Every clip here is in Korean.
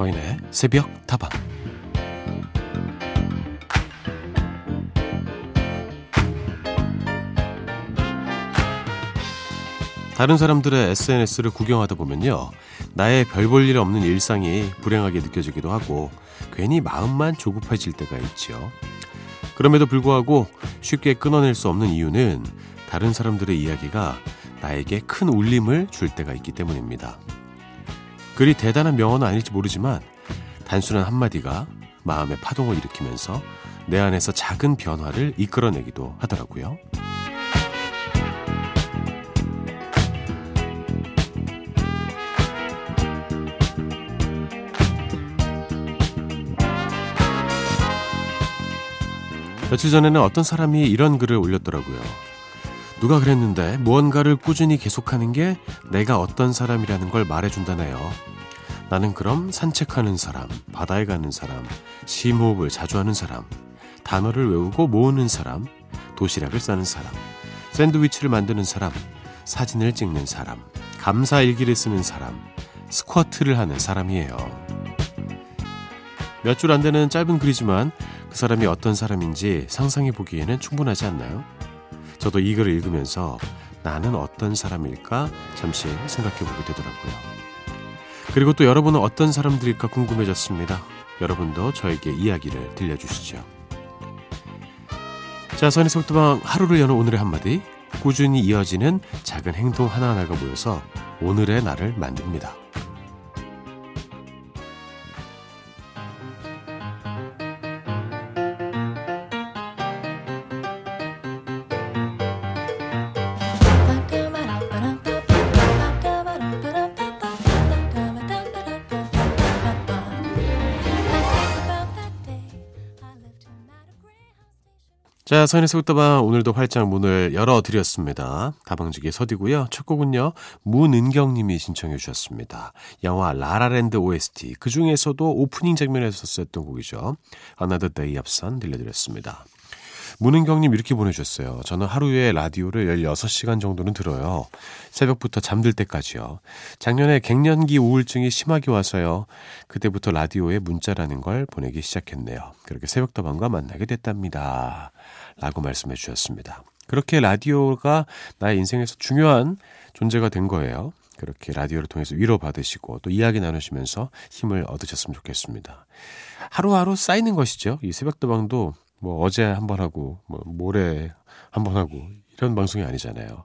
서인의 새벽 다방 다른 사람들의 SNS를 구경하다 보면요. 나의 별 볼 일 없는 일상이 불행하게 느껴지기도 하고 괜히 마음만 조급해질 때가 있죠. 그럼에도 불구하고 쉽게 끊어낼 수 없는 이유는 다른 사람들의 이야기가 나에게 큰 울림을 줄 때가 있기 때문입니다. 그리 대단한 명언은 아닐지 모르지만 단순한 한마디가 마음의 파동을 일으키면서 내 안에서 작은 변화를 이끌어내기도 하더라고요. 며칠 전에는 어떤 사람이 이런 글을 올렸더라고요. 누가 그랬는데 무언가를 꾸준히 계속하는 게 내가 어떤 사람이라는 걸 말해준다네요. 나는 그럼 산책하는 사람, 바다에 가는 사람, 심호흡을 자주 하는 사람, 단어를 외우고 모으는 사람, 도시락을 싸는 사람, 샌드위치를 만드는 사람, 사진을 찍는 사람, 감사 일기를 쓰는 사람, 스쿼트를 하는 사람이에요. 몇 줄 안 되는 짧은 글이지만 그 사람이 어떤 사람인지 상상해 보기에는 충분하지 않나요? 저도 이 글을 읽으면서 나는 어떤 사람일까 잠시 생각해 보게 되더라고요. 그리고 또 여러분은 어떤 사람들일까 궁금해졌습니다. 여러분도 저에게 이야기를 들려주시죠. 자, 선의 속도방 하루를 여는 오늘의 한마디. 꾸준히 이어지는 작은 행동 하나하나가 모여서 오늘의 나를 만듭니다. 자, 서인의 속다방 오늘도 활짝 문을 열어드렸습니다. 다방지기 서디고요. 첫 곡은요. 문은경님이 신청해 주셨습니다. 영화 라라랜드 OST 그 중에서도 오프닝 장면에서 썼던 곡이죠. Day of Sun 들려드렸습니다. 문은경님 이렇게 보내주셨어요. 저는 하루에 라디오를 16시간 정도는 들어요. 새벽부터 잠들 때까지요. 작년에 갱년기 우울증이 심하게 와서요. 그때부터 라디오에 문자라는 걸 보내기 시작했네요. 그렇게 새벽다방과 만나게 됐답니다. 라고 말씀해 주셨습니다. 그렇게 라디오가 나의 인생에서 중요한 존재가 된 거예요. 그렇게 라디오를 통해서 위로받으시고 또 이야기 나누시면서 힘을 얻으셨으면 좋겠습니다. 하루하루 쌓이는 것이죠. 이 새벽도방도 뭐 어제 한 번 하고 뭐 모레 한 번 하고 이런 방송이 아니잖아요.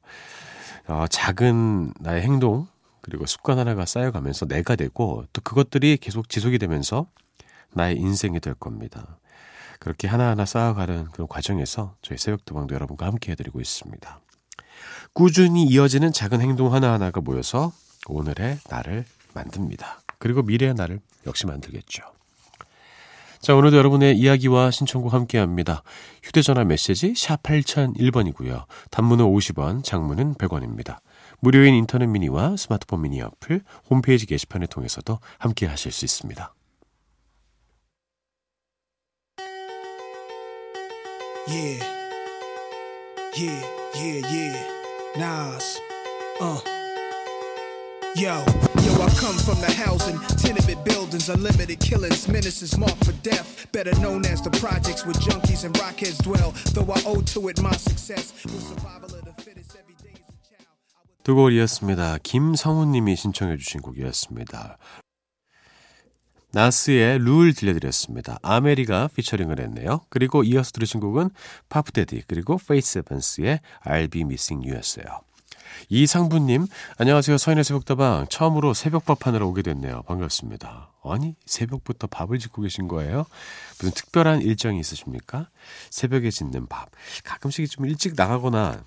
어, 작은 나의 행동 그리고 습관 하나가 쌓여가면서 내가 되고 또 그것들이 계속 지속이 되면서 나의 인생이 될 겁니다. 그렇게 하나하나 쌓아가는 그런 과정에서 저희 새벽도방도 여러분과 함께 해드리고 있습니다. 꾸준히 이어지는 작은 행동 하나하나가 모여서 오늘의 나를 만듭니다. 그리고 미래의 나를 역시 만들겠죠. 자, 오늘도 여러분의 이야기와 신청곡 함께 합니다. 휴대전화 메시지 샵 8001번이고요. 단문은 50원, 장문은 100원입니다. 무료인 인터넷 미니와 스마트폰 미니 어플, 홈페이지 게시판을 통해서도 함께 하실 수 있습니다. Yeah. Yeah, yeah, yeah. Nas. Uh. Yo, yo, I come from the housing, tenement buildings, unlimited killings, menaces marked for death. Better known as the projects where junkies and rockheads dwell. Though I owe to it my success, with survival of the fittest every day. 두 곡이었습니다. 김성훈님이 신청해주신 곡이었습니다. 나스의 룰 들려드렸습니다. 아메리가 피처링을 했네요. 그리고 이어서 들으신 곡은 퍼프대디 그리고 페이스 에반스의 I'll Be Missing You였어요. 이상부님, 안녕하세요. 서인의 새벽다방. 처음으로 새벽밥 하느라 오게 됐네요. 반갑습니다. 아니, 새벽부터 밥을 짓고 계신 거예요? 무슨 특별한 일정이 있으십니까? 새벽에 짓는 밥. 가끔씩 좀 일찍 나가거나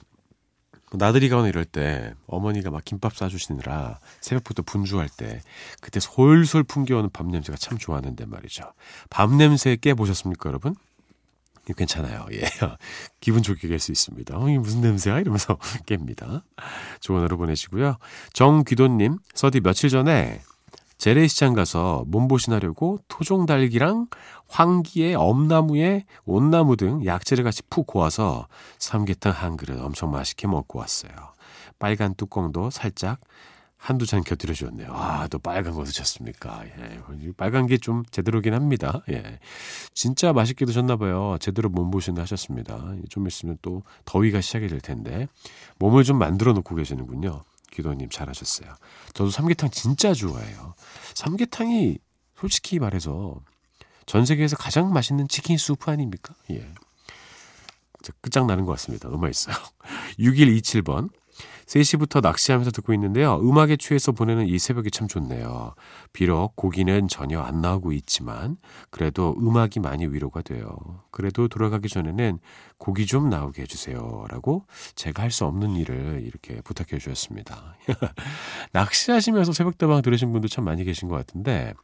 나들이 가거나 이럴 때 어머니가 막 김밥 싸주시느라 새벽부터 분주할 때 그때 솔솔 풍겨오는 밥 냄새가 참 좋았는데 말이죠. 밥 냄새 깨보셨습니까, 여러분? 괜찮아요. 예. 기분 좋게 깰 수 있습니다. 어, 이게 무슨 냄새야? 이러면서 깹니다. 좋은 하루 보내시고요. 정귀도님, 서디 며칠 전에 재래시장 가서 몸보신하려고 토종달기랑 황기에 엄나무에 온나무 등 약재를 같이 푹 고아서 삼계탕 한 그릇 엄청 맛있게 먹고 왔어요. 빨간 뚜껑도 살짝 한두 잔 곁들여 주었네요. 아, 또 빨간 거 드셨습니까? 예. 빨간 게 좀 제대로긴 합니다. 예. 진짜 맛있게 드셨나 봐요. 제대로 몸보신을 하셨습니다. 좀 있으면 또 더위가 시작이 될 텐데 몸을 좀 만들어 놓고 계시는군요. 기도님 잘하셨어요. 저도 삼계탕 진짜 좋아해요. 삼계탕이 솔직히 말해서 전 세계에서 가장 맛있는 치킨 수프 아닙니까? 예. 끝장나는 것 같습니다. 너무 맛있어요. 6127번. 3시부터 낚시하면서 듣고 있는데요. 음악에 취해서 보내는 이 새벽이 참 좋네요. 비록 고기는 전혀 안 나오고 있지만 그래도 음악이 많이 위로가 돼요. 그래도 돌아가기 전에는 고기 좀 나오게 해주세요. 라고 제가 할 수 없는 일을 이렇게 부탁해 주셨습니다. 낚시하시면서 새벽다방 들으신 분도 참 많이 계신 것 같은데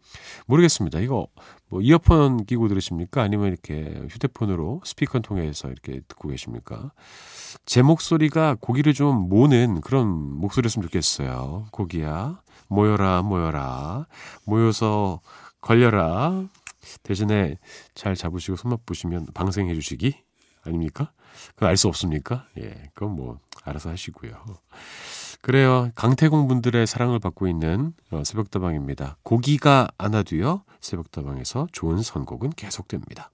모르겠습니다. 이거 뭐 이어폰 끼고 들으십니까? 아니면 이렇게 휴대폰으로 스피커 통해서 이렇게 듣고 계십니까? 제 목소리가 고기를 좀 모는 그런 목소리였으면 좋겠어요. 고기야, 모여라, 모여라. 모여서 걸려라. 대신에 잘 잡으시고 손맛 보시면 방생해 주시기 아닙니까? 그건 알 수 없습니까? 예, 그건 뭐 알아서 하시고요. 그래요. 강태공 분들의 사랑을 받고 있는 어, 새벽다방입니다. 고기가 안 와도요. 새벽다방에서 좋은 선곡은 계속됩니다.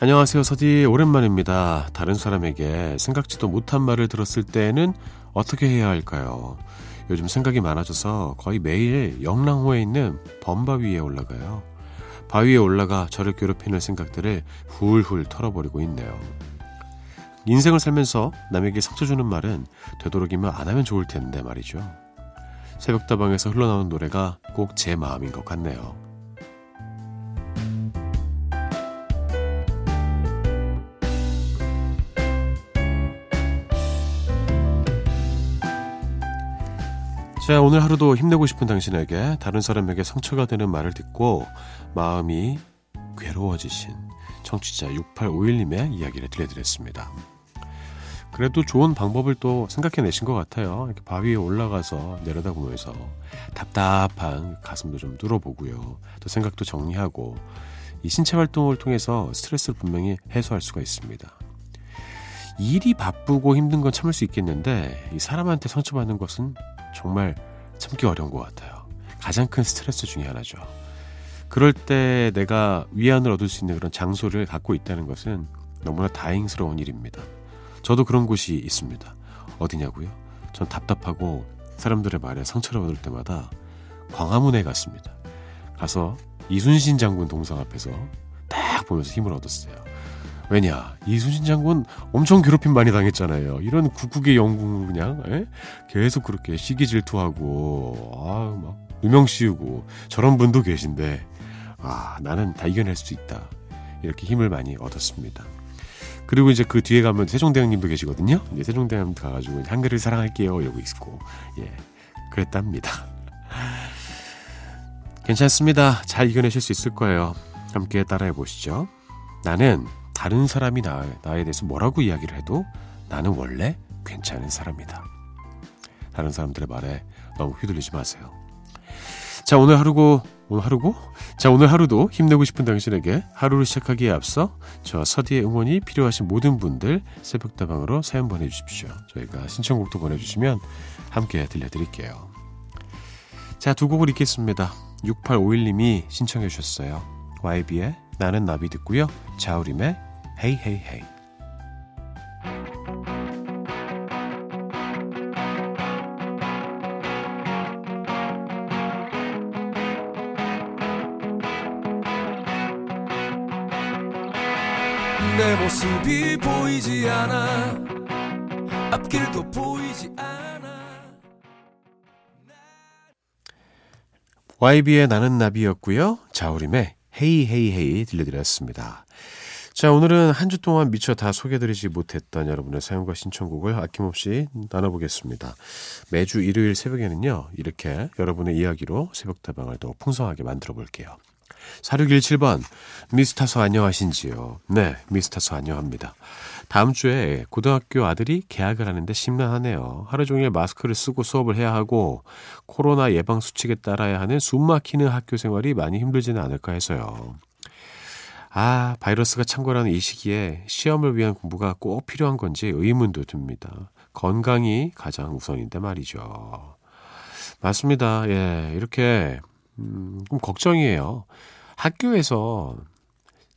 안녕하세요. 서디 오랜만입니다. 다른 사람에게 생각지도 못한 말을 들었을 때에는 어떻게 해야 할까요? 요즘 생각이 많아져서 거의 매일 영랑호에 있는 범바위에 올라가요. 바위에 올라가 저를 괴롭히는 생각들을 훌훌 털어버리고 있네요. 인생을 살면서 남에게 상처 주는 말은 되도록이면 안 하면 좋을 텐데 말이죠. 새벽다방에서 흘러나오는 노래가 꼭 제 마음인 것 같네요. 자, 오늘 하루도 힘내고 싶은 당신에게 다른 사람에게 상처가 되는 말을 듣고 마음이 괴로워지신 청취자 6851님의 이야기를 들려드렸습니다. 그래도 좋은 방법을 또 생각해내신 것 같아요. 이렇게 바위에 올라가서 내려다보면서 답답한 가슴도 좀 뚫어보고요. 또 생각도 정리하고 이 신체 활동을 통해서 스트레스를 분명히 해소할 수가 있습니다. 일이 바쁘고 힘든 건 참을 수 있겠는데 이 사람한테 상처받는 것은 정말 참기 어려운 것 같아요. 가장 큰 스트레스 중의 하나죠. 그럴 때 내가 위안을 얻을 수 있는 그런 장소를 갖고 있다는 것은 너무나 다행스러운 일입니다. 저도 그런 곳이 있습니다. 어디냐고요? 전 답답하고 사람들의 말에 상처를 받을 때마다 광화문에 갔습니다. 가서 이순신 장군 동상 앞에서 딱 보면서 힘을 얻었어요. 왜냐 이순신 장군 엄청 괴롭힘 많이 당했잖아요. 이런 국국의 영웅 그냥 에? 예? 계속 그렇게 시기 질투하고 아막 누명 씌우고 저런 분도 계신데 아 나는 다 이겨낼 수 있다 이렇게 힘을 많이 얻었습니다. 그리고 이제 그 뒤에 가면 세종대왕님도 계시거든요. 이제 세종대왕님 가가지고 한글을 사랑할게요 이러고 있고 예 그랬답니다. 괜찮습니다. 잘 이겨내실 수 있을 거예요. 함께 따라해 보시죠. 나는 다른 사람이 나, 나에 대해서 뭐라고 이야기를 해도 나는 원래 괜찮은 사람이다. 다른 사람들의 말에 너무 휘둘리지 마세요. 자, 오늘 하루고, 오늘 하루고? 자, 오늘 하루도 힘내고 싶은 당신에게 하루를 시작하기에 앞서 저 서디의 응원이 필요하신 모든 분들 새벽다방으로 사연 보내주십시오. 저희가 신청곡도 보내주시면 함께 들려드릴게요. 자, 두 곡을 읽겠습니다. 6851님이 신청해 주셨어요. YB의 나는 나비 듣고요. 자우림의 헤이 헤이 헤이 내 모습이 보이지 않아 앞길도 보이지 않아 YB의 나는 나비였고요. 자우림의 헤이 헤이 헤이 들려드렸습니다. 자, 오늘은 한 주 동안 미처 다 소개드리지 못했던 여러분의 사연과 신청곡을 아낌없이 나눠보겠습니다. 매주 일요일 새벽에는요, 이렇게 여러분의 이야기로 새벽다방을 더 풍성하게 만들어 볼게요. 4617번, 미스터서 안녕하신지요? 네, 미스터서 안녕합니다. 다음 주에 고등학교 아들이 개학을 하는데 심란하네요. 하루 종일 마스크를 쓰고 수업을 해야 하고 코로나 예방 수칙에 따라야 하는 숨 막히는 학교 생활이 많이 힘들지는 않을까 해서요. 아, 바이러스가 창궐하는 이 시기에 시험을 위한 공부가 꼭 필요한 건지 의문도 듭니다. 건강이 가장 우선인데 말이죠. 맞습니다. 예, 이렇게, 음, 좀 걱정이에요. 학교에서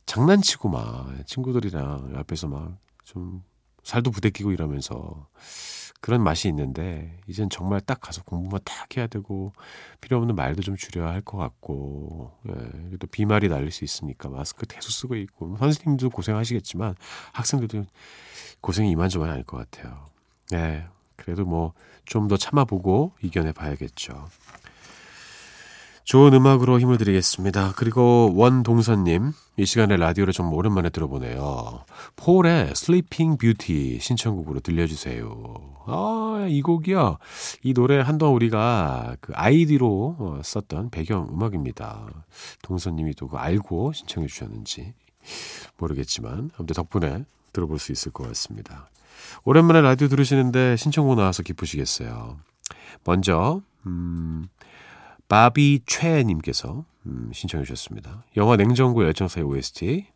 장난치고 막 친구들이랑 앞에서 막 좀 살도 부대끼고 이러면서 그런 맛이 있는데 이젠 정말 딱 가서 공부만 딱 해야 되고 필요 없는 말도 좀 줄여야 할 것 같고 예, 또 비말이 날릴 수 있으니까 마스크 계속 쓰고 있고 선생님도 고생하시겠지만 학생들도 고생이 이만저만이 아닐 것 같아요. 예, 그래도 뭐 좀 더 참아보고 이겨내 봐야겠죠. 좋은 음악으로 힘을 드리겠습니다. 그리고 원동선님, 이 시간에 라디오를 좀 오랜만에 들어보네요. 폴의 Sleeping Beauty 신청곡으로 들려주세요. 아, 이 곡이요. 이 노래 한동안 우리가 그 아이디로 어, 썼던 배경 음악입니다. 동선님이 또그 알고 신청해 주셨는지 모르겠지만, 아무튼 덕분에 들어볼 수 있을 것 같습니다. 오랜만에 라디오 들으시는데 신청곡 나와서 기쁘시겠어요. 먼저, 음, 바비 최님께서 음, 신청해 주셨습니다. 영화 냉정구 열정사의 OST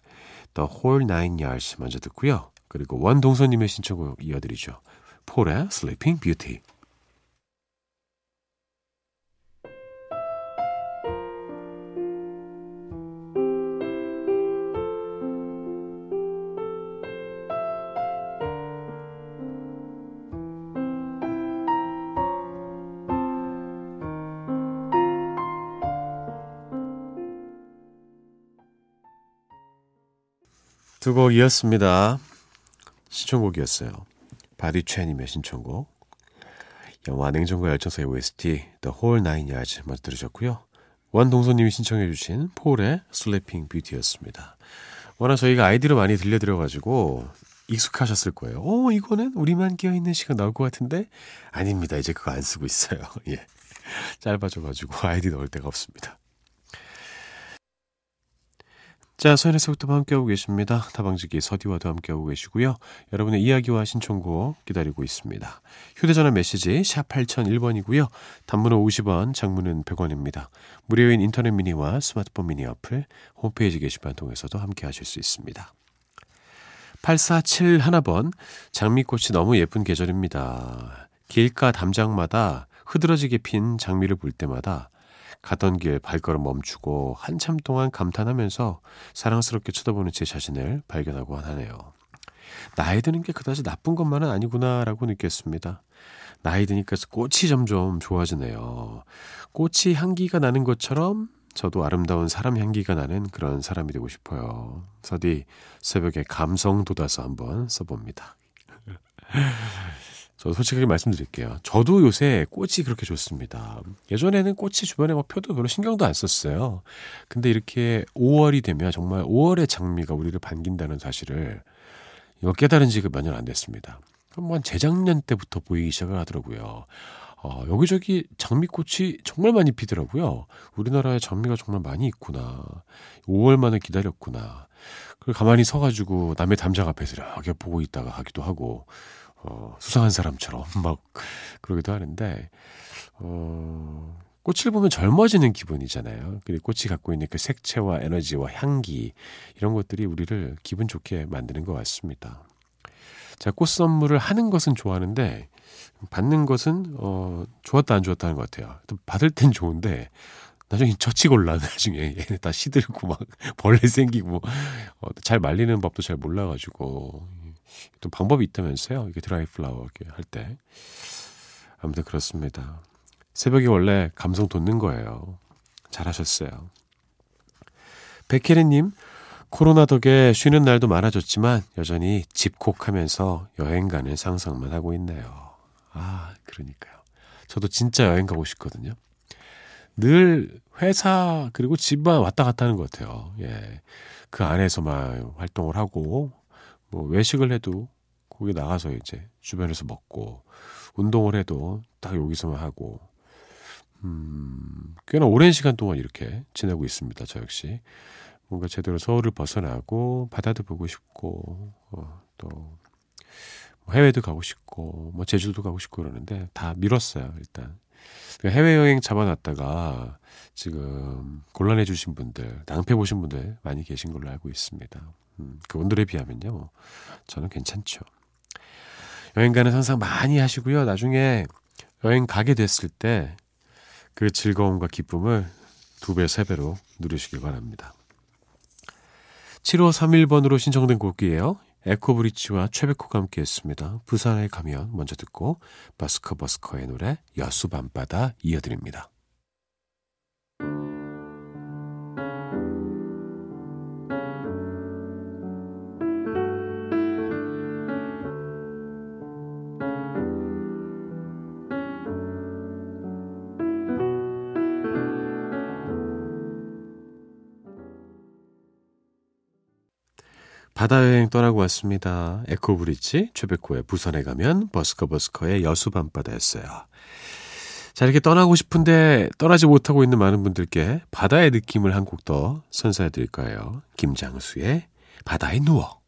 The Whole Nine Yards 먼저 듣고요. 그리고 원동선님의 신청곡 이어드리죠. 폴의 Sleeping Beauty 두 곡 이었습니다. 신청곡이었어요. 바디 최님의 신청곡. 영화 냉정과 열정 사이의 OST The Whole Nine Yards 먼저 들으셨고요. 원동서님이 신청해 주신 폴의 Sleeping Beauty였습니다. 워낙 저희가 아이디로 많이 들려드려가지고 익숙하셨을 거예요. 오 이거는 우리만 끼어있는 시간 나올 것 같은데 아닙니다. 이제 그거 안 쓰고 있어요. 예, 짧아져가지고 아이디 넣을 데가 없습니다. 자, 서인에서부터 함께하고 계십니다. 다방지기 서디와도 함께하고 계시고요. 여러분의 이야기와 신청곡 기다리고 있습니다. 휴대전화 메시지 샵 8001번이고요. 단문은 50원, 장문은 100원입니다. 무료인 인터넷 미니와 스마트폰 미니 어플, 홈페이지 게시판 통해서도 함께하실 수 있습니다. 8471번, 장미꽃이 너무 예쁜 계절입니다. 길가 담장마다 흐드러지게 핀 장미를 볼 때마다 가던 길 발걸음 멈추고 한참 동안 감탄하면서 사랑스럽게 쳐다보는 제 자신을 발견하고 하네요. 나이 드는 게 그다지 나쁜 것만은 아니구나라고 느꼈습니다. 나이 드니까 꽃이 점점 좋아지네요. 꽃이 향기가 나는 것처럼 저도 아름다운 사람 향기가 나는 그런 사람이 되고 싶어요. 서디 새벽에 감성 돋아서 한번 써봅니다. 저 솔직하게 말씀드릴게요. 저도 요새 꽃이 그렇게 좋습니다. 예전에는 꽃이 주변에 막 펴도 별로 신경도 안 썼어요. 근데 이렇게 5월이 되면 정말 5월의 장미가 우리를 반긴다는 사실을 이거 깨달은 지가 그 몇년 안 됐습니다. 그럼 한 재작년 때부터 보이기 시작을 하더라고요. 어, 여기저기 장미꽃이 정말 많이 피더라고요. 우리나라에 장미가 정말 많이 있구나. 5월만을 기다렸구나. 그리고 가만히 서가지고 남의 담장 앞에서 이렇게 보고 있다가 하기도 하고, 어, 수상한 사람처럼 막 그러기도 하는데, 어, 꽃을 보면 젊어지는 기분이잖아요. 그리고 꽃이 갖고 있는 그 색채와 에너지와 향기, 이런 것들이 우리를 기분 좋게 만드는 것 같습니다. 자, 꽃 선물을 하는 것은 좋아하는데, 받는 것은, 어, 좋았다, 안 좋았다 하는 것 같아요. 또 받을 땐 좋은데, 나중에 처치곤란, 나중에 얘네 다 시들고 막 벌레 생기고, 어, 잘 말리는 법도 잘 몰라가지고, 또 방법이 있다면서요. 이게 드라이 플라워 할 때. 아무튼 그렇습니다. 새벽이 원래 감성 돋는 거예요. 잘하셨어요. 백혜리님, 코로나 덕에 쉬는 날도 많아졌지만 여전히 집콕하면서 여행 가는 상상만 하고 있네요. 아, 그러니까요. 저도 진짜 여행 가고 싶거든요. 늘 회사 그리고 집만 왔다 갔다 하는 것 같아요. 예. 그 안에서만 활동을 하고 뭐 외식을 해도 거기 나가서 이제 주변에서 먹고 운동을 해도 딱 여기서만 하고 음 꽤나 오랜 시간 동안 이렇게 지내고 있습니다. 저 역시. 뭔가 제대로 서울을 벗어나고 바다도 보고 싶고 어, 또뭐 해외도 가고 싶고 뭐 제주도 가고 싶고 그러는데 다 미뤘어요 일단 그러니까 해외 여행 잡아놨다가 지금 곤란해 주신 분들 낭패 보신 분들 많이 계신 걸로 알고 있습니다 음, 그분들에 비하면요 저는 괜찮죠 여행 가는 상상 많이 하시고요 나중에 여행 가게 됐을 때 그 즐거움과 기쁨을 두 배, 세 배로 누리시길 바랍니다. 7531번으로 신청된 곡이에요. 에코브리치와 최백호가 함께 했습니다. 부산에 가면 먼저 듣고 버스커 버스커의 노래 여수 밤바다 이어드립니다. 바다 여행 떠나고 왔습니다. 에코브리지 최백호의 부산에 가면 버스커 버스커의 여수 밤바다였어요. 자 이렇게 떠나고 싶은데 떠나지 못하고 있는 많은 분들께 바다의 느낌을 한 곡 더 선사해 드릴까요? 김장수의 바다에 누워.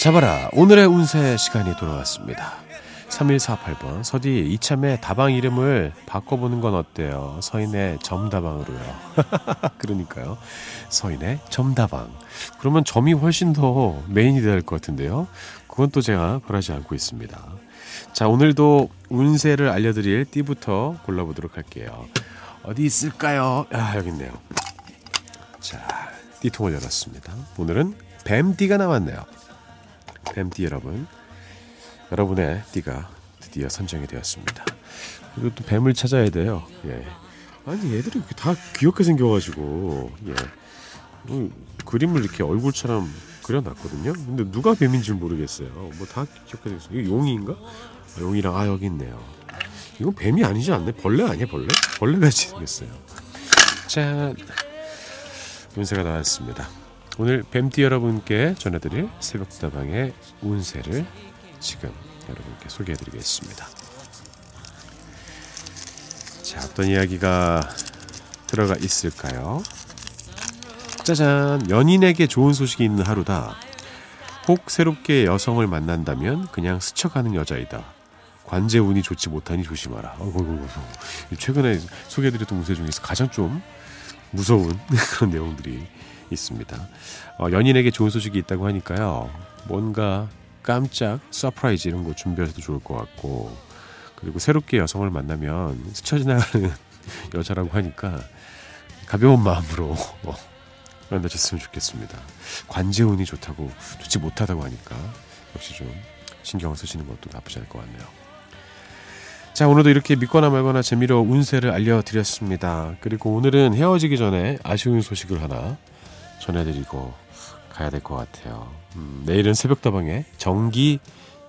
잡아라. 오늘의 운세 시간이 돌아왔습니다. 3148번. 서디 이참에 다방 이름을 바꿔보는 건 어때요? 서인의 점다방으로요. 그러니까요. 서인의 점다방. 그러면 점이 훨씬 더 메인이 될 것 같은데요. 그건 또 제가 바라지 않고 있습니다. 자, 오늘도 운세를 알려드릴 띠부터 골라보도록 할게요. 어디 있을까요? 아, 여기 있네요. 자, 띠통을 열었습니다. 오늘은 뱀띠가 나왔네요. 뱀띠 여러분, 여러분의 띠가 드디어 선정이 되었습니다. 그리고 또 뱀을 찾아야 돼요. 예. 아니 얘들이 다 귀엽게 생겨가지고 예. 뭐, 그림을 이렇게 얼굴처럼 그려놨거든요. 근데 누가 뱀인지 모르겠어요. 뭐다 귀엽게 생겼어요. 이거 용인가? 아, 용이랑 아 여기 있네요. 이건 뱀이 아니지 않네? 벌레 아니야 벌레? 벌레같이 생겼어요. 짠 운세가 나왔습니다. 오늘 뱀띠 여러분께 전해드릴 새벽다방의 운세를 지금 여러분께 소개해드리겠습니다. 자, 어떤 이야기가 들어가 있을까요? 짜잔! 연인에게 좋은 소식이 있는 하루다. 혹 새롭게 여성을 만난다면 그냥 스쳐가는 여자이다. 관제 운이 좋지 못하니 조심하라. 최근에 소개해드렸던 운세 중에서 가장 좀 무서운 그런 내용들이 있습니다. 어, 연인에게 좋은 소식이 있다고 하니까요. 뭔가 깜짝 서프라이즈 이런 거 준비하셔도 좋을 것 같고 그리고 새롭게 여성을 만나면 스쳐 지나가는 여자라고 하니까 가벼운 마음으로 어, 만나셨으면 좋겠습니다. 관제운이 좋다고 좋지 못하다고 하니까 역시 좀 신경을 쓰시는 것도 나쁘지 않을 것 같네요. 자, 오늘도 이렇게 믿거나 말거나 재미로 운세를 알려드렸습니다. 그리고 오늘은 헤어지기 전에 아쉬운 소식을 하나 전해드리고 가야 될 것 같아요. 음, 내일은 새벽다방에 정기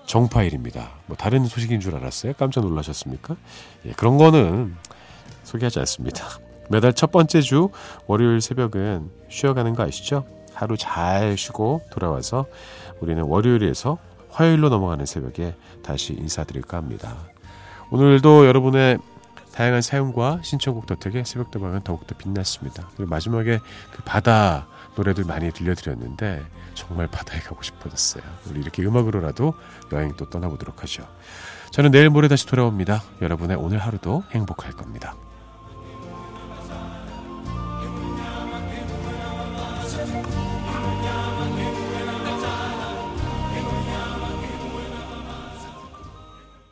정파일입니다. 뭐 다른 소식인 줄 알았어요? 깜짝 놀라셨습니까? 예, 그런 거는 소개하지 않습니다. 매달 첫 번째 주 월요일 새벽은 쉬어가는 거 아시죠? 하루 잘 쉬고 돌아와서 우리는 월요일에서 화요일로 넘어가는 새벽에 다시 인사드릴까 합니다. 오늘도 여러분의 다양한 사연과 신청곡 덕택에 새벽다방은 더욱더 빛났습니다. 그리고 마지막에 그 바다 노래들 많이 들려드렸는데 정말 바다에 가고 싶어졌어요. 우리 이렇게 음악으로라도 여행 또 떠나보도록 하죠. 저는 내일 모레 다시 돌아옵니다. 여러분의 오늘 하루도 행복할 겁니다.